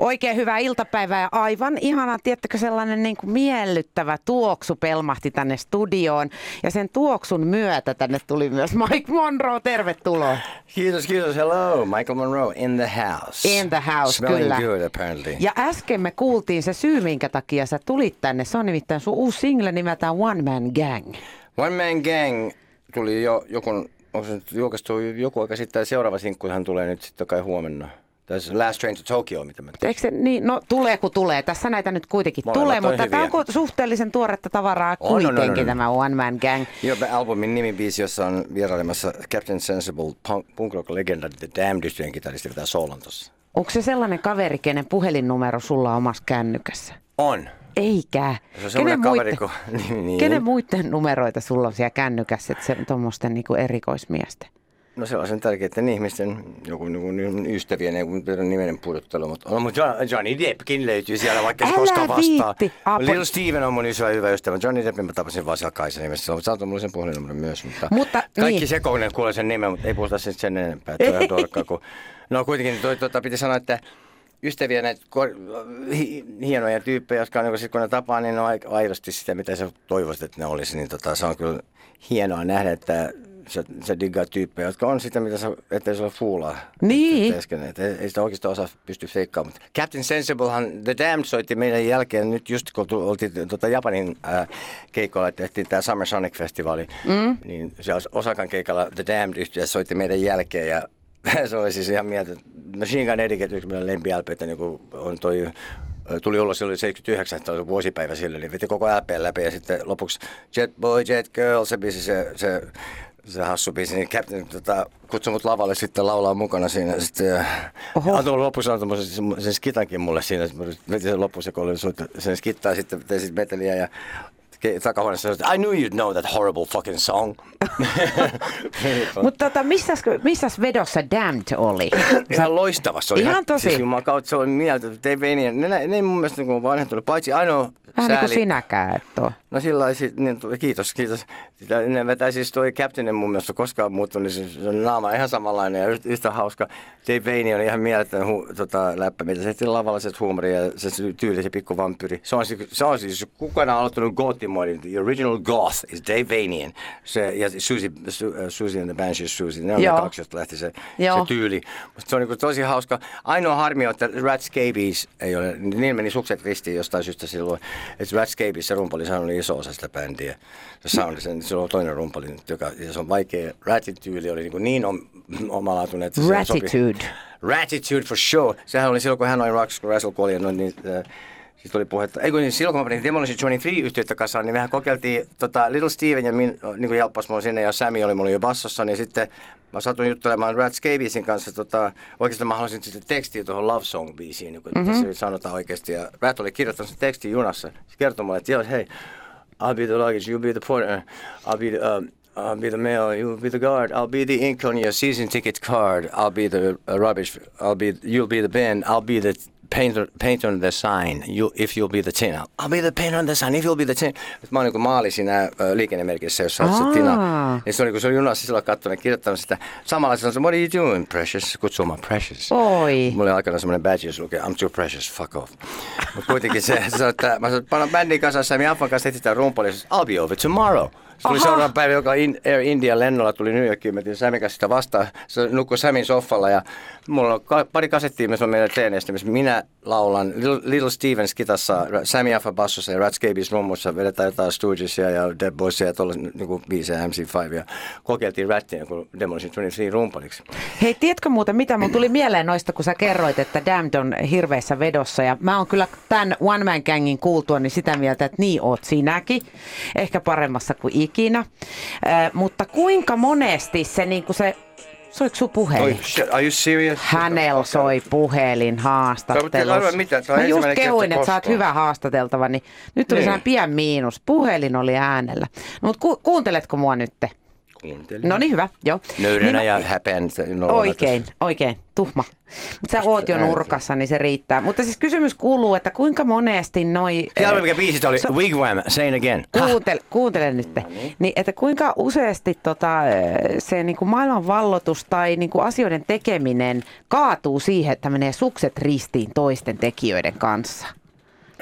Oikein hyvää iltapäivää ja aivan ihana, tiettäkö sellainen niin kuin miellyttävä tuoksu pelmahti tänne studioon. Ja sen tuoksun myötä tänne tuli myös Mike Monroe, tervetuloa. Kiitos, kiitos. Hello, Michael Monroe in the house. In the house, Smelling kyllä. good apparently. Ja äsken me kuultiin se syy, minkä takia sä tulit tänne. Se on nimittäin sun uusi single nimeltään One Man Gang. One Man Gang tuli jo joku, onko se nyt julkaistu joku aika sitten, seuraava sinkkuhan tulee nyt sitten kai huomenna. Tässä Last Train to Tokyo, mitä mä Eikö se, niin, no tulee kun tulee. Tässä näitä nyt kuitenkin Molemmat tulee, mutta hyviä. tämä on suhteellisen tuoretta tavaraa On, on, on, kuitenkin on. tämä One Man Gang. Joo, albumin nimibiisi, jossa on vierailemassa Captain Sensible, punk, rock legenda The Damned yhtyeen kitaristi vetää soolon tossa. Onko se sellainen kaveri, kenen puhelinnumero sulla on omassa kännykässä? On. Eikä. Se on semmoinen kaveri, kun... niin, niin. kenen muiden numeroita sulla on siellä kännykässä, että se tuommoisten niinku erikoismiesten? No sellaisen tärkeiden ihmisten, joku niin ystävien, ei kun nimenen pudottelu, mutta on, mutta Jo- Johnny Deppkin löytyy siellä, vaikka se Älä koskaan vastaa. Apo- Little Steven on mun iso hyvä ystävä. Johnny Deppin mä tapasin vaan siellä Kaisa nimessä, mutta saatoin mulle sen puhelinnumeron myös. Mutta, Mutta, kaikki niin. sekoinen kuulee sen nimen, mutta ei puhuta sen, sen enempää. Että on dorkka, kun... No kuitenkin toi, tota, piti sanoa, että ystäviä näitä kor- hi- hienoja tyyppejä, jotka on, niin sit kun ne tapaa, niin ne on aidosti sitä, mitä sä toivoisit, että ne olisi. Niin tota, se on kyllä hienoa nähdä, että sä, sä diggaat tyyppejä, jotka on sitä, mitä sä, ettei se ole fuulaa. Niin. Että, että ei, sitä oikeasti osaa pysty feikkaamaan. Mutta Captain Sensiblehan, The Damned soitti meidän jälkeen nyt just kun oltiin tota Japanin ää, keikolla, että tehtiin tämä Summer Sonic Festivali, mm. niin se Osakan keikalla The Damned yhtiö soitti meidän jälkeen ja se oli siis ihan mieltä. Machine Gun Etiquette, yksi meidän lempiälpeitä, niin on toi tuli ulos silloin 79, että oli vuosipäivä silloin, niin veti koko LP läpi ja sitten lopuksi Jet Boy, Jet Girl, se biisi, se, se, se hassu biisi, niin Captain tota, kutsui mut lavalle sitten laulaa mukana siinä. Sitten, ja Oho. antoi lopussa antoi sen, sen skitankin mulle siinä, mä vetin sen lopussa, kun oli soittu sen skittaa, sitten tein sitten meteliä ja takahuoneessa sanoi, I knew you'd know that horrible fucking song. Mutta tota, missäs, missäs vedossa Damned oli? Ihan loistava. Se oli Ihan tosi. Siis kautta se oli mieltä. Vanian, ne, ne, ne ei mun mielestä niin vanhentunut. Paitsi ainoa Vähän niin kuin sääli- sinäkään, että. No sillä niin, tuli- kiitos, kiitos. Sitä, ne vetää siis toi Captainin mun mielestä koskaan muuttunut, niin se, se on naama ihan samanlainen ja yhtä, hauska. Dave Vane on ihan mieletön hu, tota, läppä, mitä se tehtiin lavalla se huumori ja se tyyli, se pikku vampyri. Se on, siis- se on siis, kukaan on aloittanut gothimoidin, the original goth is Dave Vanian. Se, ja Susie, Su, uh, Susie and the Banshees Susie, ne on Joo. ne kaksi, josta lähti se, Joo. se tyyli. Musta se on niin tosi hauska. Ainoa harmi on, että Rat Scabies ei ole, niin meni sukset ristiin jostain syystä silloin, että Rat Scabies se rumpali, oli iso osa sitä bändiä. Se sound, sen, se on toinen rumpali, joka, ja se on vaikea. Ratin tyyli oli niin, niin om, omalaatuinen, että se sopi. Ratitude. Ratitude for sure. Sehän oli silloin, kun hän oli Rocks, kun Russell kuoli, noin, niin äh, sitten oli puhetta. Ei kun niin silloin, kun mä panin Demolition 23 yhtiötä kasaan, niin mehän kokeiltiin tota, Little Steven ja min, niin kuin helppas mulla sinne ja Sammy oli mulla jo bassossa, niin sitten mä satuin juttelemaan Rat Scabiesin kanssa. Tota, oikeastaan mä haluaisin sitten tekstiä tuohon Love Song-biisiin, niin kuin mm-hmm. tässä sanotaan oikeasti. Ja Rat oli kirjoittanut sen tekstin junassa. Se kertoi mulle, että joo, hei, I'll be the luggage, you'll be the porter, I'll be the, um, I'll be the mail, you'll be the guard, I'll be the ink on your season ticket card, I'll be the uh, rubbish, I'll be, you'll be the bin, I'll be the painter, paint on the sign, you, if you'll be the tin, I'll be the paint on the sign, if you'll be the tin. Mä oon niin maali siinä äh, liikennemerkissä, jossa Aa. se tina. Ja se oli, kun se oli junassa silloin katsonut kirjoittanut sitä. Samalla se on what are you doing, precious? Kutsuu mä precious. Oi. Mulla oli aikana semmoinen badge, jossa lukee I'm too precious, fuck off. Mutta kuitenkin se, se että mä sanoin, panna bändin kanssa, Sami Affan kanssa etsitään rumpali, se I'll be over tomorrow. Se tuli Aha. seuraava päivä, joka in, Air India lennolla tuli New Yorkiin, mä kanssa sitä vastaan. Se nukkui Samin soffalla ja mulla on ka- pari kasettia, missä on meidän treeneistä, missä minä laulan Little, Little Stevens kitassa, Sammy Affa bassossa ja Rat Scabies rummussa, vedetään jotain Stoogesia ja Dead Boysia ja tuolla niin biisejä MC5 ja kokeiltiin Rattia, kun Demolition 23 rumpaliksi. Hei, tiedätkö muuten mitä? Mun tuli mieleen noista, kun sä kerroit, että Damned on hirveässä vedossa. Ja mä oon kyllä tämän One Man Gangin kuultua niin sitä mieltä, että niin oot sinäkin. Ehkä paremmassa kuin ikinä. Äh, mutta kuinka monesti se, niin kuin se soiko sun Oi, puhelin? shit, are you serious? Hänellä soi puhelin haastattelussa. mitä, Mä just kehuin, että sä oot hyvä haastateltava, niin nyt tuli Niin. sehän pien miinus. Puhelin oli äänellä. No, mutta ku- kuunteletko mua nytte? Kuuntelin. No niin, hyvä, joo. Nöyränä Niin, ja häpeän. no, Oikein, oikein, tuhma. Mutta sä oot jo nurkassa, niin se riittää. Mutta siis kysymys kuuluu, että kuinka monesti noi... Tiedätkö mikä biisi oli? So- Wigwam, Say It Again. Kuuntele, kuuntele nyt. Niin, että kuinka useasti tota, se niin kuin maailman vallotus tai niin kuin asioiden tekeminen kaatuu siihen, että menee sukset ristiin toisten tekijöiden kanssa?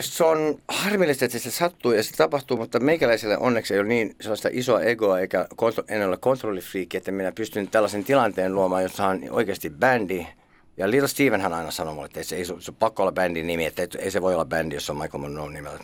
Se on harmillista, että se sattuu ja se tapahtuu, mutta meikäläiselle onneksi ei ole niin sellaista isoa egoa eikä kontro, en ole kontrollifriikki, että minä pystyn tällaisen tilanteen luomaan, jossa on oikeasti bändi. Ja Little Stevenhän aina sanoi mulle, että ei se, ei, se se pakko olla bändin nimi, että ei, ei se voi olla bändi, jos on Michael Monroe nimellä.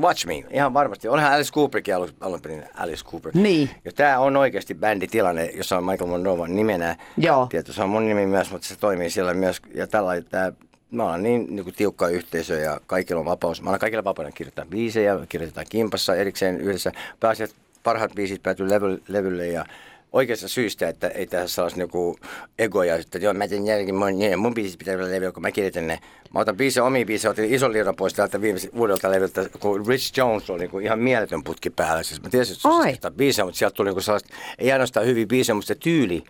Watch me, ihan varmasti. Onhan Alice Cooperkin alun, alun perin Alice Cooper. Niin. Ja tämä on oikeasti bänditilanne, jossa on Michael Monroe nimenä. Joo. Tietysti se on mun nimi myös, mutta se toimii siellä myös. Ja tällä tää, me ollaan niin, niin kuin tiukka yhteisö ja kaikilla on vapaus. Mä annan kaikille vapauden kirjoittaa biisejä, kirjoitetaan kimpassa erikseen yhdessä. Pääasiat parhaat biisit päätyy levy, levylle ja oikeasta syystä, että ei tässä olisi niinku egoja, että joo, mä teen jälkeen mun, niin, mun biisit pitää olla levyllä, kun mä kirjoitan ne. Mä otan biisejä, omia biisejä, otin ison liiran pois täältä viimeiseltä uudelta levyltä, kun Rich Jones oli niinku ihan mieletön putki päällä. Siis mä tiesin, että biisejä, mutta sieltä tuli niinku sellaista, ei ainoastaan hyviä biisejä, mutta se tyyli,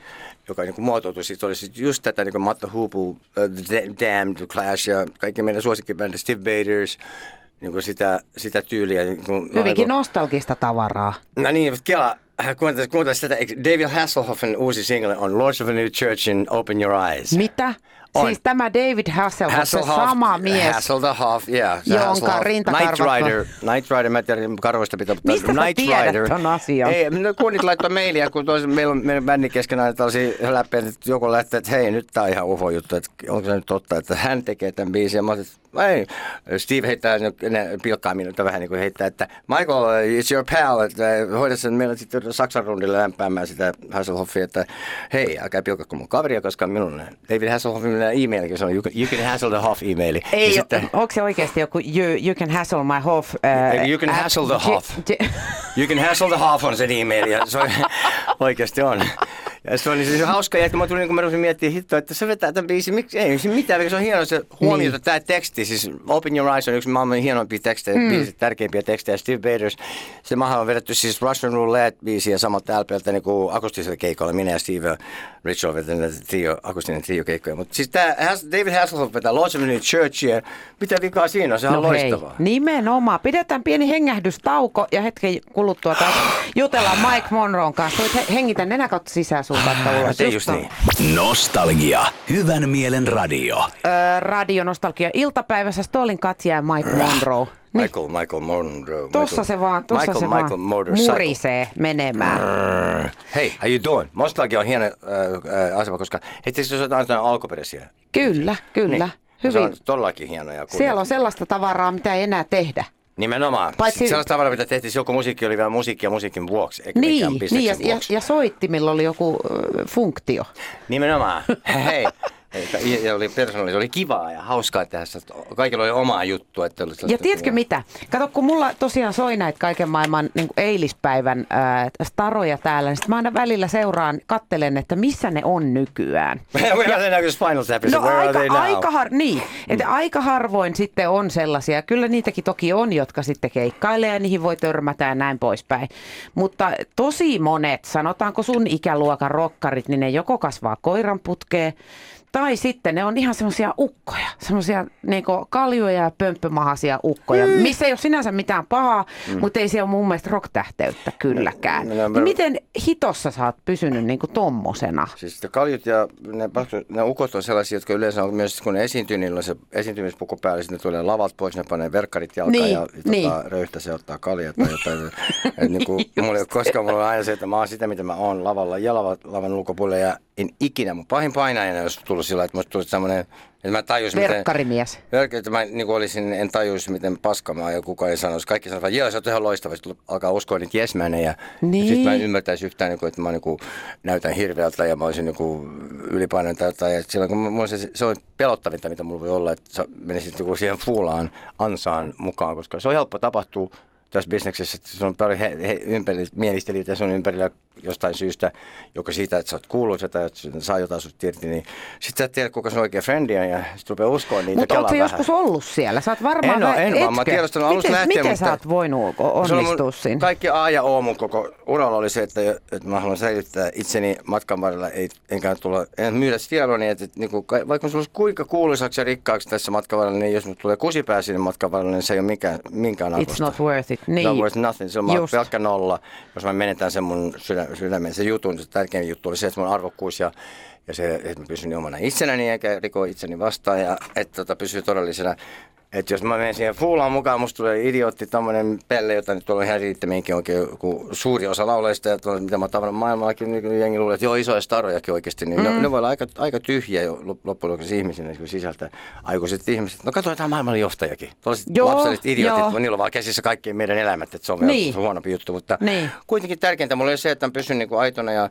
joka niinku muotoutui, siitä oli sit just tätä niinku Matta Hupu, uh, Damned, The Clash ja kaikki meidän suosikkibändit, Steve Baders, niinku sitä, sitä tyyliä. Niinku, Hyvinkin nostalgista tavaraa. No niin, mutta Kela, kuuntele sitä. eikö David Hasselhoffin uusi single on Lords of a New Church in Open Your Eyes. Mitä? On. Siis tämä David Hasselhoff, se sama mies. Hasselhoff, yeah. se Jonka Hasselhoff. Night Rider, Night Rider, mä en tiedä karvoista pitää, mutta Mistä sä Night tiedät Rider. ton asian? Ei, no kunnit laittoi mailia, kun toisen, meillä on meidän bändin kesken aina tällaisia läpi, että joku lähtee, että hei, nyt tää on ihan ufo juttu, että onko se nyt totta, että hän tekee tämän biisin. Ja mä että ei. Steve heittää, ne pilkkaa minulta vähän niin kuin heittää, että Michael, it's your pal, että hoida sen meillä sitten Saksan rundille lämpäämään sitä Hasselhoffia, että hei, älkää pilkako mun kaveria, koska minun David Hasselhoffin e-mailikin, se on you can, you can hassle the Hoff e-maili. Ei, Ja sitten, onko se oikeasti joku you, you can hassle my hoff? Uh, You can hassle the hoff. You can hassle the half on sen e-maili, ja se oikeasti on. Ja se niin siis hauska, kun mä tulin, niin kun mä rupesin miettimään hittoa, että se vetää tämän biisin, miksi ei se mitään, se on hieno se huomiota, niin. tämä teksti, siis Open Your Eyes on yksi maailman hienoimpia tekstejä, mm. biisit, tärkeimpiä tekstejä, Steve Baders, se maha on vedetty siis Russian Roulette-biisiä samalta LPltä niin kuin akustisella keikolla, minä ja Steve Rich on vetänyt trio, akustinen trio keikkoja, mutta siis tämä David Hasselhoff vetää Lords of New Church, ja mitä vikaa siinä on, se on No hei, loistavaa. nimenomaan. Pidetään pieni hengähdystauko ja hetken kuluttua taas jutellaan Mike Monroon kanssa. Hengitä nenä kautta sisään sun kautta ulos. Tee Just just on. niin. Nostalgia. Hyvän mielen radio. Öö, Radio Nostalgia iltapäivässä Stolin Katja ja Mike Monroe. Niin, Michael, Michael Monroe. tossa Michael- se vaan, tossa Michael, se Michael vaan Motorcycle. murisee menemään. Hei, how you doing? Nostalgia on hieno äh, äh, asema, koska jos otetaan jotain alkuperäisiä. Kyllä, kyllä. Se Hyvin. on todellakin hieno. Ja Siellä on sellaista tavaraa, mitä ei enää tehdä. Nimenomaan. Paitsi-. Sellaista tavaraa, mitä tehtiin, joku musiikki oli vielä musiikkia musiikin vuoksi, eikä Niin, niin ja, bisneksen ja, vuoksi. ja soittimilla oli joku ö, funktio. Nimenomaan. Hei. Ja oli persoonallista, se oli kivaa ja hauskaa tehdä sitä. Kaikilla oli omaa juttua. Että oli Ja tiedätkö mitä? Kato, kun mulla tosiaan soi näitä kaiken maailman niin eilispäivän ää, staroja täällä, niin sit mä aina välillä seuraan, kattelen, että missä ne on nykyään. Where are they now? Spinal Tap is No where are aika, they now? aika, har, niin, että aika harvoin sitten on sellaisia, kyllä niitäkin toki on, jotka sitten keikkailee ja niihin voi törmätä ja näin poispäin. Mutta tosi monet, sanotaanko sun ikäluokan rokkarit, niin ne joko kasvaa koiranputkeen, tai sitten ne on ihan semmoisia ukkoja, semmoisia niinku kaljuja ja pömppömahaisia ukkoja, missä ei ole sinänsä mitään pahaa, mm. mutta ei se ole mun mielestä rock-tähteyttä kylläkään. No, no, Niin miten hitossa sä oot pysynyt niinku tommosena? Siis kaljut ja ne, ne ukot on sellaisia, jotka yleensä on myös, kun ne esiintyy, niillä on se esiintymispuku päällä, sitten ne tulee lavat pois, ne panee verkkarit jalkaan Niin, ja, ja niin. tota, röyhtä se ottaa kaljaa tai jotain. Et, niin kuin, mulla ei ole koskaan, mulla on aina se, että mä oon sitä, mitä mä oon lavalla ja lavan, lavan ulkopuolella ja en ikinä, mun pahin painajana olisi tullut sillä, että musta tuli semmoinen, että mä tajusin, miten... Verkkarimies. Verkka, että mä niin olisin, en tajuisi, miten paska mä ja kukaan ei sanoisi. Kaikki sanoo, että joo, sä oot ihan loistava. Sitten alkaa uskoa niitä jesmänejä. Niin. Ja sitten mä en ymmärtäisi yhtään, niin kuin, että mä niin kuin, näytän hirveältä ja mä olisin niin kuin, ylipainoinen tai jotain. Ja silloin kun mulla se, se on pelottavinta, mitä mulla voi olla, että sä menisit niin kuin siihen fuulaan ansaan mukaan, koska se on helppo tapahtua tässä bisneksessä, että se on paljon he, he, ympäri, mielistelijöitä ja sun ympärillä jostain syystä, joka siitä, että sä oot kuuluisa tai että saa jotain sut irti, niin sit sä et tiedä, kuka sun oikea frendi on ja sit rupeaa uskoa niitä Mutta ootko joskus ollut siellä? Sä oot varmaan En vähän- en vaan. Mä tiedostan alusta miten, lähtien, Miten mutta- sä oot voinut onnistua siinä? Kaikki A ja O mun koko uralla oli se, että, että mä haluan säilyttää itseni matkan varrella, ei, enkä tulla, en myydä tiedoni, että, että niin kuin, vaikka sulla olisi kuinka kuuluisaksi ja rikkaaksi tässä matkan varrella, niin jos mut tulee kusipää sinne matkan varrella, niin se ei ole mikään, minkään It's arvosta. not worth it. Niin. Not worth nothing. Se on pelkkä nolla, jos mä menetän sen mun sydä, sydämen. Se jutun, se tärkein juttu oli se, että mun arvokkuus ja, ja se, että mä pysyn omana itsenäni eikä riko itseni vastaan ja että tota, pysyy todellisena. Että jos mä menen siihen fuulaan mukaan, musta tulee idiootti, tommonen pelle, jota nyt on ihan riittämiinkin oikein joku suuri osa lauleista ja tuolla, mitä mä oon tavannut maailmallakin, niin jengi luulee, että joo isoja starojakin oikeasti, niin mm. ne, ne, voi olla aika, aika tyhjiä jo lop- loppujen lopuksi ihmisinä kun sisältä aikuiset ihmiset. No katso, tämä maailman johtajakin. Tuollaiset Joo, lapselliset idiotit, joo. kun niillä on vaan käsissä kaikki meidän elämät, että se on Niin. huonompi juttu, mutta Niin. kuitenkin tärkeintä mulle oli se, että mä pysyn niin kuin aitona ja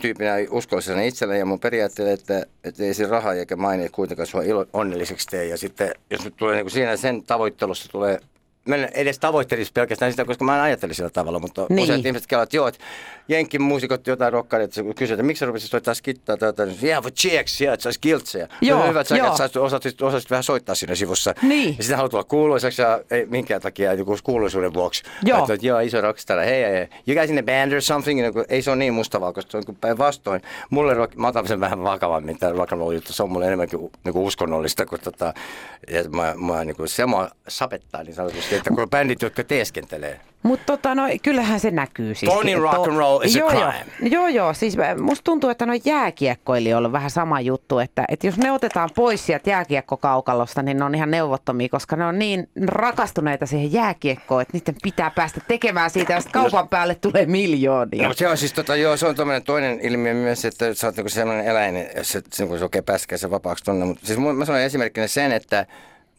tyypinä uskollisena itsellä ja mun periaatteelle, että, että ei se raha eikä maine kuitenkaan sua onnelliseksi tee. Ja sitten jos nyt tulee niin kuin siinä sen tavoittelussa tulee Mä en edes tavoittelisi pelkästään sitä, koska mä en ajattele sillä tavalla, mutta Niin. useat ihmiset kelaa, että joo, että jenkin muusikot jotain rokkaria, että kysyy, että miksi sä rupesit soittaa skittaa tai jotain, yeah, for checks, yeah, että saisi kiltsejä. Joo, Hyvä, että sä sä osasit, osasit vähän soittaa siinä sivussa. Niin. Ja sitten haluat olla kuuluisaksi ja ei minkään takia joku kuuluisuuden vuoksi. Joo. Että, että joo, iso rockstar, hei, hei, you guys in a band or something, niin ei se ole niin mustavalkoista, se on päinvastoin. Mulle, rock, mä otan sen vähän vakavammin, tämä rock and roll juttu, se on mulle enemmänkin niin kuin uskonnollista, kun tota, ja mä, mä, niin kuin, se mua sapettaa niin sanotusti, että kun bändit, jotka teeskentelee. Mutta tota, no, kyllähän se näkyy siis. Pony To- rock and roll is a joo, crime. Joo, joo, joo. Siis mä- musta tuntuu, että no jääkiekkoilijoilla on vähän sama juttu, että, että jos ne otetaan pois sieltä jääkiekkokaukalosta, niin ne on ihan neuvottomia, koska ne on niin rakastuneita siihen jääkiekkoon, että niiden pitää päästä tekemään siitä, ja sitten kaupan päälle tulee miljoonia. No, se on siis tota, joo, se on toinen ilmiö myös, että sä oot niinku sellainen eläin, jos se, se, se pääskää sen vapaaksi tonne. Mutta siis mä sanon esimerkkinä sen, että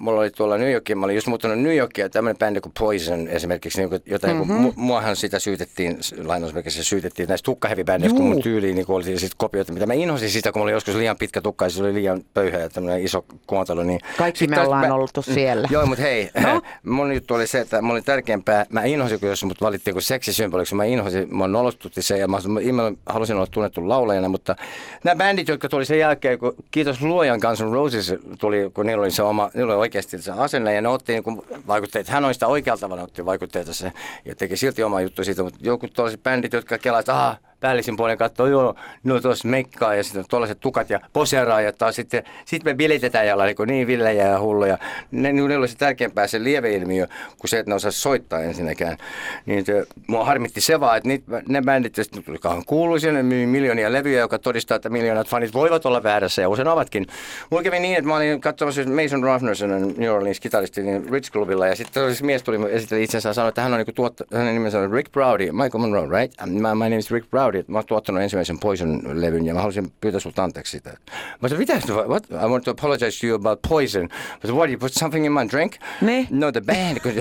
mulla oli tuolla New Yorkin, mä olin just muuttanut New Yorkia, tämmöinen bändi kuin Poison esimerkiksi, niin jota mm-hmm. Mhm. niin muahan sitä syytettiin, lainausmerkissä syytettiin näistä tukkahevibändeistä, kun mun tyyliin niin oli sitten kopioita, mitä mä inhosin sitä, kun mulla oli joskus liian pitkä tukka ja se oli liian pöyhä ja tämmöinen iso kuontelu. Niin Kaikki me ollaan mä- oltu siellä. Joo, mutta hei, No? no? mun juttu oli se, että mulla oli tärkeämpää, mä inhosin, kun jos mut valittiin kuin seksisymboliksi, mä inhosin, mä nolostutti se ja mä, mä halusin olla tunnettu laulajana, mutta nämä bändit, jotka tuli sen jälkeen, kun kiitos luojan Guns N' Roses tuli, kun niillä oli se oma, niillä oli oikeasti se asenne ja ne otti niin vaikutteet, hän oli sitä oikealta tavalla otti vaikutteita se ja teki silti oma juttu siitä, mutta joku tuollaiset bändit, jotka kelaa, että päällisin puolen katsoo, joo, no tuossa mekkaa ja sitten tuollaiset tukat ja poseeraa ja taas sitten sit me bilitetään ja ollaan niin, niin villejä ja hulluja. Ne, ne oli se tärkeämpää se lieveilmiö kuin se, että ne osaa soittaa ensinnäkään. Niin se, mua harmitti se vaan, että niit, ne bändit, tuli kauan kuuluisia, ne myy miljoonia levyjä, joka todistaa, että miljoonat fanit voivat olla väärässä ja usein ovatkin. Mulla kävi niin, että mä olin katsomassa Mason Ruffnerson New Orleans kitaristi niin Rich Clubilla ja sitten se mies tuli esitellä itsensä ja sanoi, että hän on niinku tuotta, hänen nimensä on Rick Browdy, Michael Monroe, right? My, my name is Rick Browdy. Mä oon tuottanut ensimmäisen Poison-levyn ja mä haluaisin pyytää sulta anteeksi sitä. Mä sanoin, mitä? What? I want to apologize to you about Poison. Sanoin, what, you put something in my drink? Niin. No the band, kun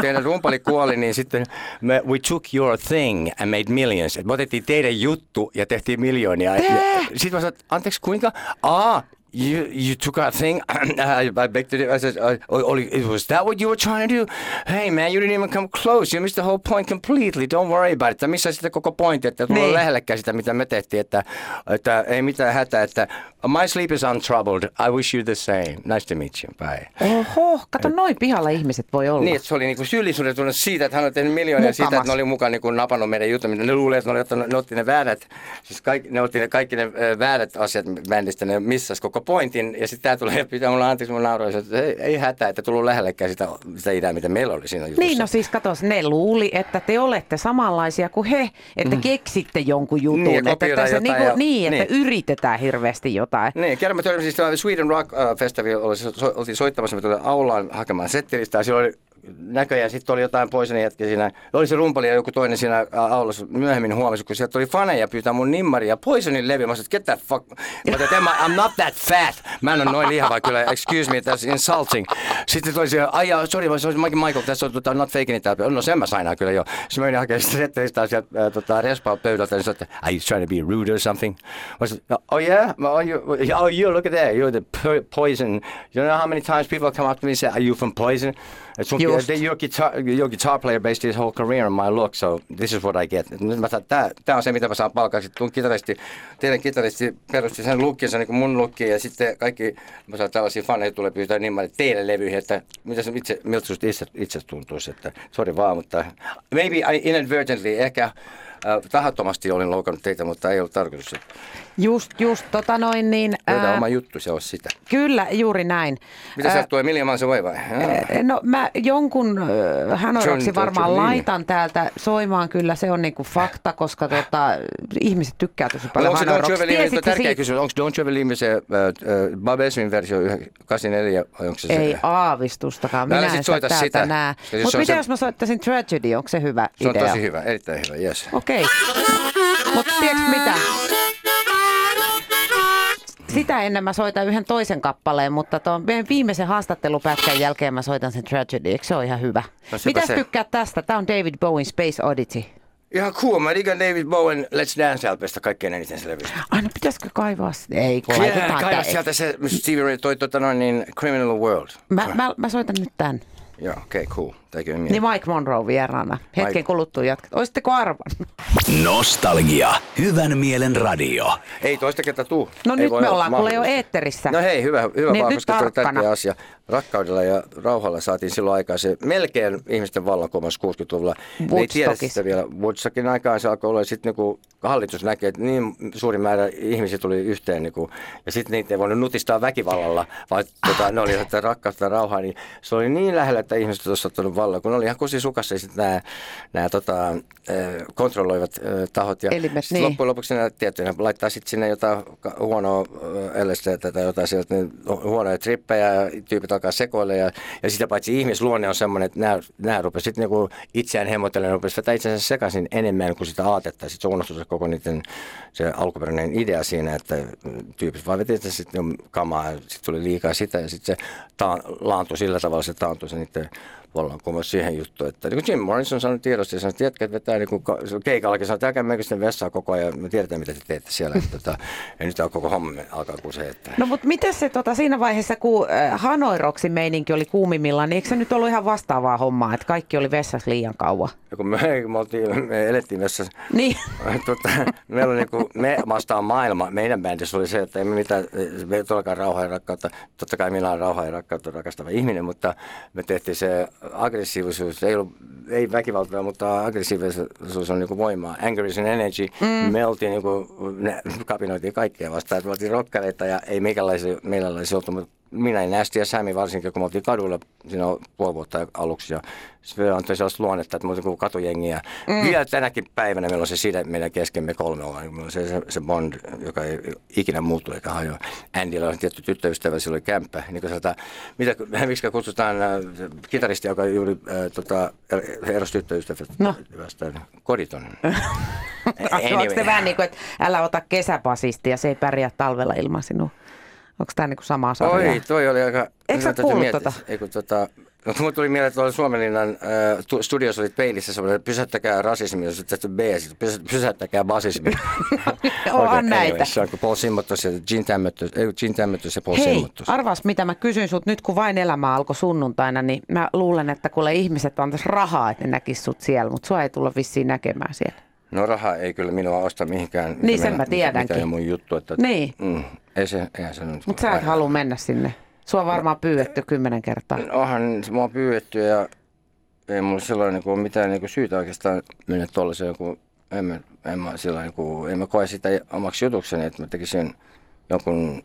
teidän rumpali kuoli, niin sitten me, we took your thing and made millions. Et me otettiin teidän juttu ja tehtiin miljoonia. Tää? Sitten mä sanoin, anteeksi kuinka? Ah, You, you took our thing. I, I begged do. I said, uh, Oli, was that what you were trying to do? Hey man, you didn't even come close. You missed the whole point completely. Don't worry about it. Missä sitä koko pointti, että tulla Niin. lähellekään sitä, mitä me tehtiin, että, että ei mitään hätää, että my sleep is untroubled. I wish you the same. Nice to meet you. Bye. Oho, kato noin pihalla ihmiset voi olla. Niin, että se oli niinku syyllisyyden tunne siitä, että hän oli tehnyt miljoonia siitä, että ne oli mukaan niinku napannut meidän jutun. Ne luulee, että ne, oli ottanut, ne otti ne väärät, siis kaikki, ne otti ne, kaikki ne väärät asiat bändistä, ne missas koko pointin. Ja sitten tämä tulee pitää mulle anteeksi, mä nauroin, että ei, ei hätää, että tullut lähellekään sitä, sitä idää, mitä meillä oli siinä jutussa. Niin, no siis katos, ne luuli, että te olette samanlaisia kuin he, että mm. keksitte jonkun jutun. Niin, että tässä niinku, ja- niin, että niin. yritetään hirveästi jotain. Niin, kerran mä törmäsin, siis Sweden Rock äh, Festival oli, oltiin soittamassa, me tultiin aulaan hakemaan settilistä ja siellä oli näköjään sitten oli jotain poiseni jätkä siinä. Oli se rumpali ja joku toinen siinä aulassa myöhemmin huomasi, kun sieltä oli faneja pyytää mun nimmaria Poisonin levy. Mä sanoin, get fuck. Mä että I'm not that fat. Mä en ole noin lihava kyllä. Excuse me, that's insulting. Sitten tuli siellä, ai sorry, se oli Michael, tässä on tota, not faking it. out." No sen mä sain kyllä jo. Sitten mä menin hakemaan sitä sieltä äh, tota, respaa pöydältä ja sanoin, are you trying to be rude or something? Mä sanoin, oh yeah? Oh you, oh, you look at that. You're the po- poison. You know how many times people come up to me and say, are you from poison? Et sun. Just. your guitar, your guitar player based his whole career on my look, so this is what I get. Nyt mä sanon, tää, tää on se, mitä mä saan palkaksi. Tuun kitaristi, teidän kitaristi perusti sen lukkinsa niin kuin mun lukki, ja sitten kaikki, mä saan tällaisia faneja tulee pyytää niin paljon teille levyihin, että mitä se itse, miltä susta itse, itse tuntuisi, että sori vaan, mutta maybe I inadvertently, ehkä tahattomasti olin loukannut teitä, mutta ei ollut tarkoitus. Just, just, tota noin niin... Löydä ää, oma juttu, se on sitä. Kyllä, juuri näin. Mitä Ää, sieltä tulee, Milja se voi vai? Jaa. No mä jonkun äh, hanoraksi varmaan John- laitan täältä soimaan, kyllä se on niinku fakta, koska tota, ihmiset tykkää tosi paljon Onko se Me, Tiesit sä tärkeä kysymys, onko Leave Me se äh, äh, Bob Esmin versio 84, vai onko se se? Ei aavistustakaan, minä en sitä täältä näe. Mutta on mitä jos mä soittaisin Tragedy, onko se hyvä Se on idea? tosi hyvä, erittäin hyvä, yes. Okei. Mutta tiedätkö mitä? Sitä ennen mä soitan yhden toisen kappaleen, mutta tuon meidän viimeisen haastattelupätkän jälkeen mä soitan sen Tragedy. Eikö se ole ihan hyvä? No Mitä se. tykkäät tästä? Tämä on David Bowen Space Oddity. Ihan cool, mä digan David Bowen Let's Dance LPstä kaikkein eniten se levystä. Ai no pitäisikö kaivaa? Ei, kun Yeah, kaivaa sieltä se Stevie Ray toi tota noin niin Criminal World. Mä, mä, mä soitan nyt tän. Joo, okei, okay, cool. Tämäkin on Niin Mike Monroe vieraana. Hetken Mike. kuluttua jatkat. Oisitteko arvannut? Nostalgia. Hyvän mielen radio. Ei toista kertaa tuu. No Ei nyt me olla ollaan kuule jo eetterissä. No hei, hyvä, hyvä Niin, vaan, nyt koska oli tarkkana. tärkeä asia. Rakkaudella ja rauhalla saatiin silloin aikaa se melkein ihmisten vallankumous 60-luvulla. Ne ei tiedä sitä vielä. Woodstockin aikaan se alkoi olla sitten niinku, hallitus näkee, että niin suuri määrä ihmisiä tuli yhteen. Niinku, ja sitten niitä ei voinut nutistaa väkivallalla, vaan tota, ne oli että rakkautta ja rauhaa. Niin se oli niin lähellä, että ihmiset olisivat ottanut vallan, kun oli ihan kusi sukassa sitten nämä, nämä tota, kontrolloivat tahot. Ja Elimet, niin. loppujen lopuksi ne tietty, ne laittaa sitten sinne jotain huonoa LSD tai jotain sieltä, niin huonoja trippejä ja tyypit alkaa sekoilla ja, ja sitä paitsi ihmisluonne on semmoinen, että nämä, nämä rupesivat sitten niinku itseään hemmotellen, rupesivat vetää itsensä sekaisin enemmän kuin sitä aatetta. Sitten se unohtui se koko niiden se alkuperäinen idea siinä, että tyypit vaan veti sitten kamaa ja sitten tuli liikaa sitä ja sitten se ta- laantui sillä tavalla, se taantui se niiden vallankumous siihen juttuun, että niin kuin Jim Morrison sanoi tiedosti, ja sanoi, että jätkät vetää niin kuin keikallakin, sanoi, että älkää menkö sitten vessaan koko ajan, me tiedetään mitä te teette siellä, että, tota, ja nyt koko homma alkaa kuin se, että No mutta miten se tota, siinä vaiheessa, kun äh, Hanoi Rocksin meininki oli kuumimmillaan, niin eikö se nyt ollut ihan vastaavaa hommaa, että kaikki oli vessassa liian kauan? ja kun me, me, oltiin, me elettiin vessassa, Niin. tota, meillä oli niinku, me vastaan maailma, meidän bändissä oli se, että ei me mitään, me ei todellakaan rauhaa ja rakkautta, totta kai minä olen rauhaa ja rakkautta rakastava ihminen, mutta me tehtiin se aggressiivisuus, ei, ollut, ei väkivaltaa, mutta aggressiivisuus on niinku voimaa. Anger is an energy. Mm. Me oltiin niinku, ne, kapinoitiin kaikkea vastaan, että me oltiin rokkareita ja ei meikäläisiä, meilläläisiä oltu, mutta minä Nästi ja Sämi varsinkin, kun me oltiin kadulla siinä puoli vuotta aluksi ja se antoi sellaista luonnetta, että me oltiin kuin katujengiä. Mm. Vielä tänäkin päivänä meillä on se side meidän keskemme kolme ollaan. Meillä on se, se, se bond, joka ei ikinä muuttu eikä hajoa. Andyllä on tietty tyttöystävä, sillä oli kämppä. Niin kuin sieltä, mitä, miksi kutsutaan äh, kitaristi, joka juuri äh, tota, erosi tyttöystävästä. No. Koditon. Onko se vähän niin kuin, että älä ota kesäbasistia, se ei pärjää talvella ilman sinua? Onko tämä niin kuin samaa sarjaa? Oi, toi oli aika... Eikö sä kuullut tota? Ei, kun tota... No, mulle tuli mieleen, että Suomenlinnan äh, tu- studiossa oli peilissä semmoinen, että pysäyttäkää rasismi, jos tehty B, pysä- pysäyttäkää basismi. Onhan näitä. Se on kuin Paul Simmottos ja Gene Tämmöttös, ei Gene Tämmöttös ja Paul Hei, Simmottos. arvas mitä mä kysyn sut nyt kun vain elämä alkoi sunnuntaina, niin mä luulen, että kuule ihmiset antais rahaa, että ne näkis sut siellä, mutta sua ei tulla vissiin näkemään siellä. No raha ei kyllä minua osta mihinkään. Niin, sen mä tiedänkin. Mikä on mun juttu. Että, Niin. Mm, ei se, eihän se nyt. Mutta sä et halua mennä sinne. Sua on varmaan pyydetty kymmenen kertaa. Onhan mua pyydetty ja ei mulla silloin niin kuin, mitään niin kuin syytä oikeastaan mennä tuollaiseen, kun en mä, en mä, silloin, niin kuin, en mä koe sitä omaksi jutukseni, että mä tekisin jonkun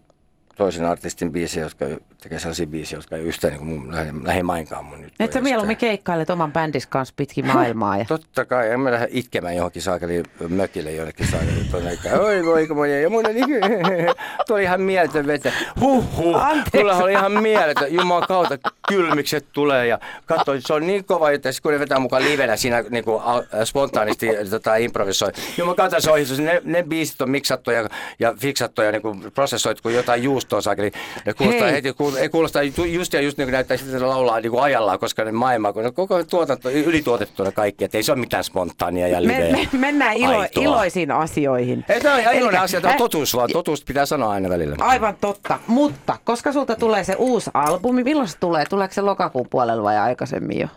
toisen artistin biisiä, jotka tekee sellaisia biisiä, jotka ei yhtään niin mun lähde, lähde mainkaan mun nyt. Et sä mieluummin keikkailet oman bändis kanssa pitkin maailmaa. Ja... Totta kai, en mä lähde itkemään johonkin saakeli mökille jollekin saakeli tuonne, oi voi kun ja mun oli, tuo oli ihan mieletön vetä. Huh huh, Anteeksi. mulla oli ihan mieletön, juman kautta kylmikset tulee ja katso, se on niin kova, että kun ne vetää mukaan livenä siinä niin kuin, spontaanisti tota, improvisoi. Juman kautta se ohi, ne, ne biisit on miksattu ja, ja fiksattu ja niin kuin, prosessoitu kuin jotain juustoa saakeli. Ja kuulostaa Hei. heti, kuul, ei kuulostaa ju- just ja just niin kuin näyttää siltä, että ne laulaa niin kuin ajallaan, koska ne maailma, kun ne koko tuotanto ylituotettuna kaikki, että ei se ole mitään spontaania ja Me, liveä. me, mennään ilo, aitoa. iloisiin asioihin. Ei, tämä on ihan iloinen asia, tämä on totuus vaan. Totuus pitää sanoa aina välillä. Aivan totta, mutta koska sulta tulee se uusi albumi, milloin se tulee? tuleeko se lokakuun puolella vai aikaisemmin jo?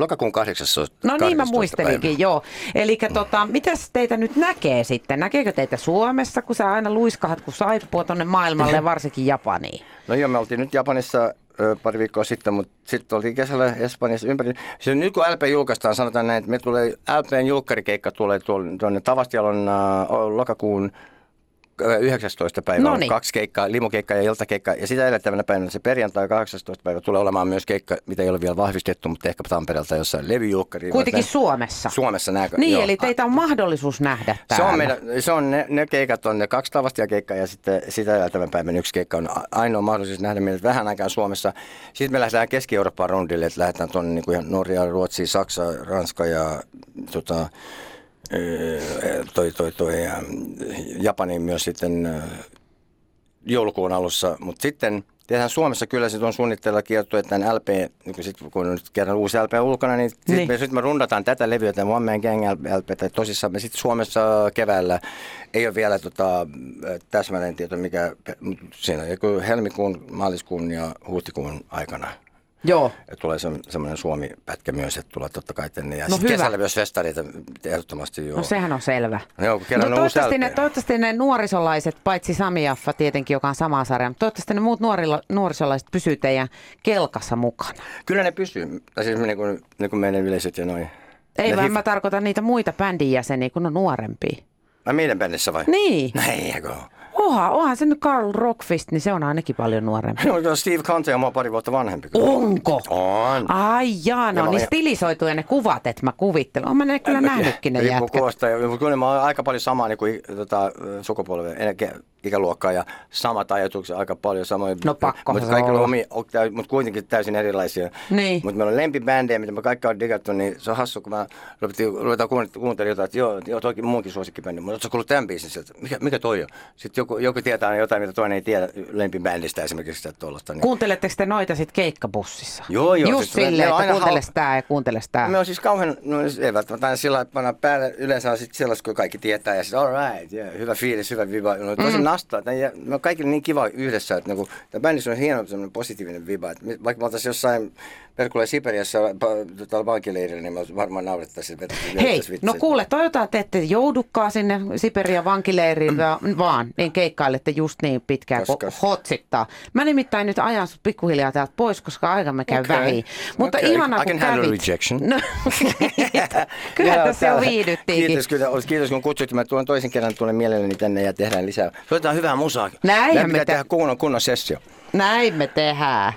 Lokakuun 18. No niin mä 18 muistelinkin, päivä. joo. Eli tota, mitäs teitä nyt näkee sitten? Näkeekö teitä Suomessa, kun sä aina luiskahat kuin saippua tonne maailmalle, varsinkin Japaniin? No joo, me oltiin nyt Japanissa pari viikkoa sitten, mutta sitten oltiin kesällä Espanjassa ympäri. Se nyt kun LP julkaistaan, sanotaan näin, että me tulee, LPn julkkarikeikka tulee tuonne, tuonne Tavastialon äh, lokakuun 19. päivä. on Noniin. Kaksi keikkaa, limukeikka ja iltakeikka. Ja sitä edeltävänä päivänä se perjantai 18. päivä tulee olemaan myös keikka, mitä ei ole vielä vahvistettu, mutta ehkä Tampereelta jossain levyjulkkari. Kuitenkin Nä- Suomessa. Suomessa näkö? Niin, joo. eli teitä on mahdollisuus nähdä Se täällä. on, meidän, se on ne, ne keikat on ne kaksi tavastia keikkaa ja sitten sitä edeltävän päivän yksi keikka on ainoa mahdollisuus nähdä meidät vähän aikaa Suomessa. Sitten me lähdetään Keski-Eurooppaan rundille, että lähdetään tuonne niin kuin Norja, Ruotsi, Saksa, Ranska ja tota, toi, toi, toi, ja Japaniin myös sitten ö, joulukuun alussa, mutta sitten tehdään Suomessa kyllä sit on suunnitteilla kiertue tämän LP, niin kun, sit, kun nyt kerran uusi LP on ulkona, niin sitten Niin. me, sit me rundataan tätä levyä, tämän One Man Gang LP, tosissaan me sitten Suomessa keväällä, ei ole vielä tota, täsmälleen tieto, mikä siinä on joku helmikuun, maaliskuun ja huhtikuun aikana. Joo. Ja tulee se, semmoinen Suomi-pätkä myös, että tulee totta kai tänne. Ja No sitten hyvä. kesällä myös festareita ehdottomasti joo. No sehän on selvä. Joo, no, uusi toivottavasti, ne, toivottavasti ne nuorisolaiset, paitsi Sami Jaffa tietenkin, joka on sama sarja, mutta toivottavasti ne muut nuorilla, nuorisolaiset pysyy teidän kelkassa mukana. Kyllä ne pysyy, tai siis niin kuin, niin kuin meidän yleisöt ja noin. Ei Ne vaan hif- mä tarkoitan niitä muita bändin jäseniä, kun on nuorempia. Ai meidän bändissä vai? Niin. Näin, eikö? Oha, onhan se nyt Carl Rockfist, niin se on ainakin paljon nuorempi. No, Steve Conte on mua pari vuotta vanhempi. Onko? On. Ai jaa, Ja no mä- niin stilisoituja ne kuvat, että mä kuvittelen. Oon mä kyllä nähnytkin ne jätkät. ja- mutta Kyllä mä oon aika paljon samaa niin kuin, tota, sukupolven, ikä- ikäluokkaa ja samat ajatukset aika paljon samoja. No pakkohan Mutta kaikilla on mutta kuitenkin täysin erilaisia. Niin. Mutta meillä on lempibändejä, mitä me kaikki on digattu, niin se on hassu, kun mä ruvetaan kuuntelemaan jotain, että joo, joo toikin muunkin suosikkibändi. Mutta ootko kuullut tämän biisin sieltä? Mikä, mikä toi on? Sitten joku, joku tietää jotain, mitä toinen ei tiedä lempibändistä esimerkiksi sitä tuollaista. Niin. Kuunteletteko te noita sit keikkabussissa? Joo, joo, Just siis silleen, että kuunteles tää ja kuunteles tää. Me on siis kauhean, no ei välttämättä aina sillä lailla, että pannaan päälle, yleensä on sitten sellaista, kun kaikki tietää, ja sitten all right, yeah, hyvä fiilis, hyvä viba, no, tosi mm. Nastaa, ne- me on kaikille niin kiva yhdessä, että niinku, tämä bändissä on hieno positiivinen viba, että vaikka me oltaisiin jossain Perkulle Siperiassa tota, vankileirillä, niin me varmaan naurettaisiin, että Hei, no kuule, toivotaan, te ette joudukaan sinne Siperian vankileiriin, va- vaan niin keikkailette just niin pitkään kuin hotsittaa. Mä nimittäin nyt ajan sut pikkuhiljaa täältä pois, koska aikamme käy Okei, vähin. Mutta okei. ihanaa, kun kävit. rejection. No, kyllä Joo, tässä jo viihdyttiinkin. Kiitos, kyllä, kiitos kun kutsuit. Mä tuon toisen kerran tulen mielelläni tänne ja tehdään lisää. Soitetaan hyvää musaa. Meidän me pitää te- tehdä kunnon, kunnon sessio. Näin me tehdään.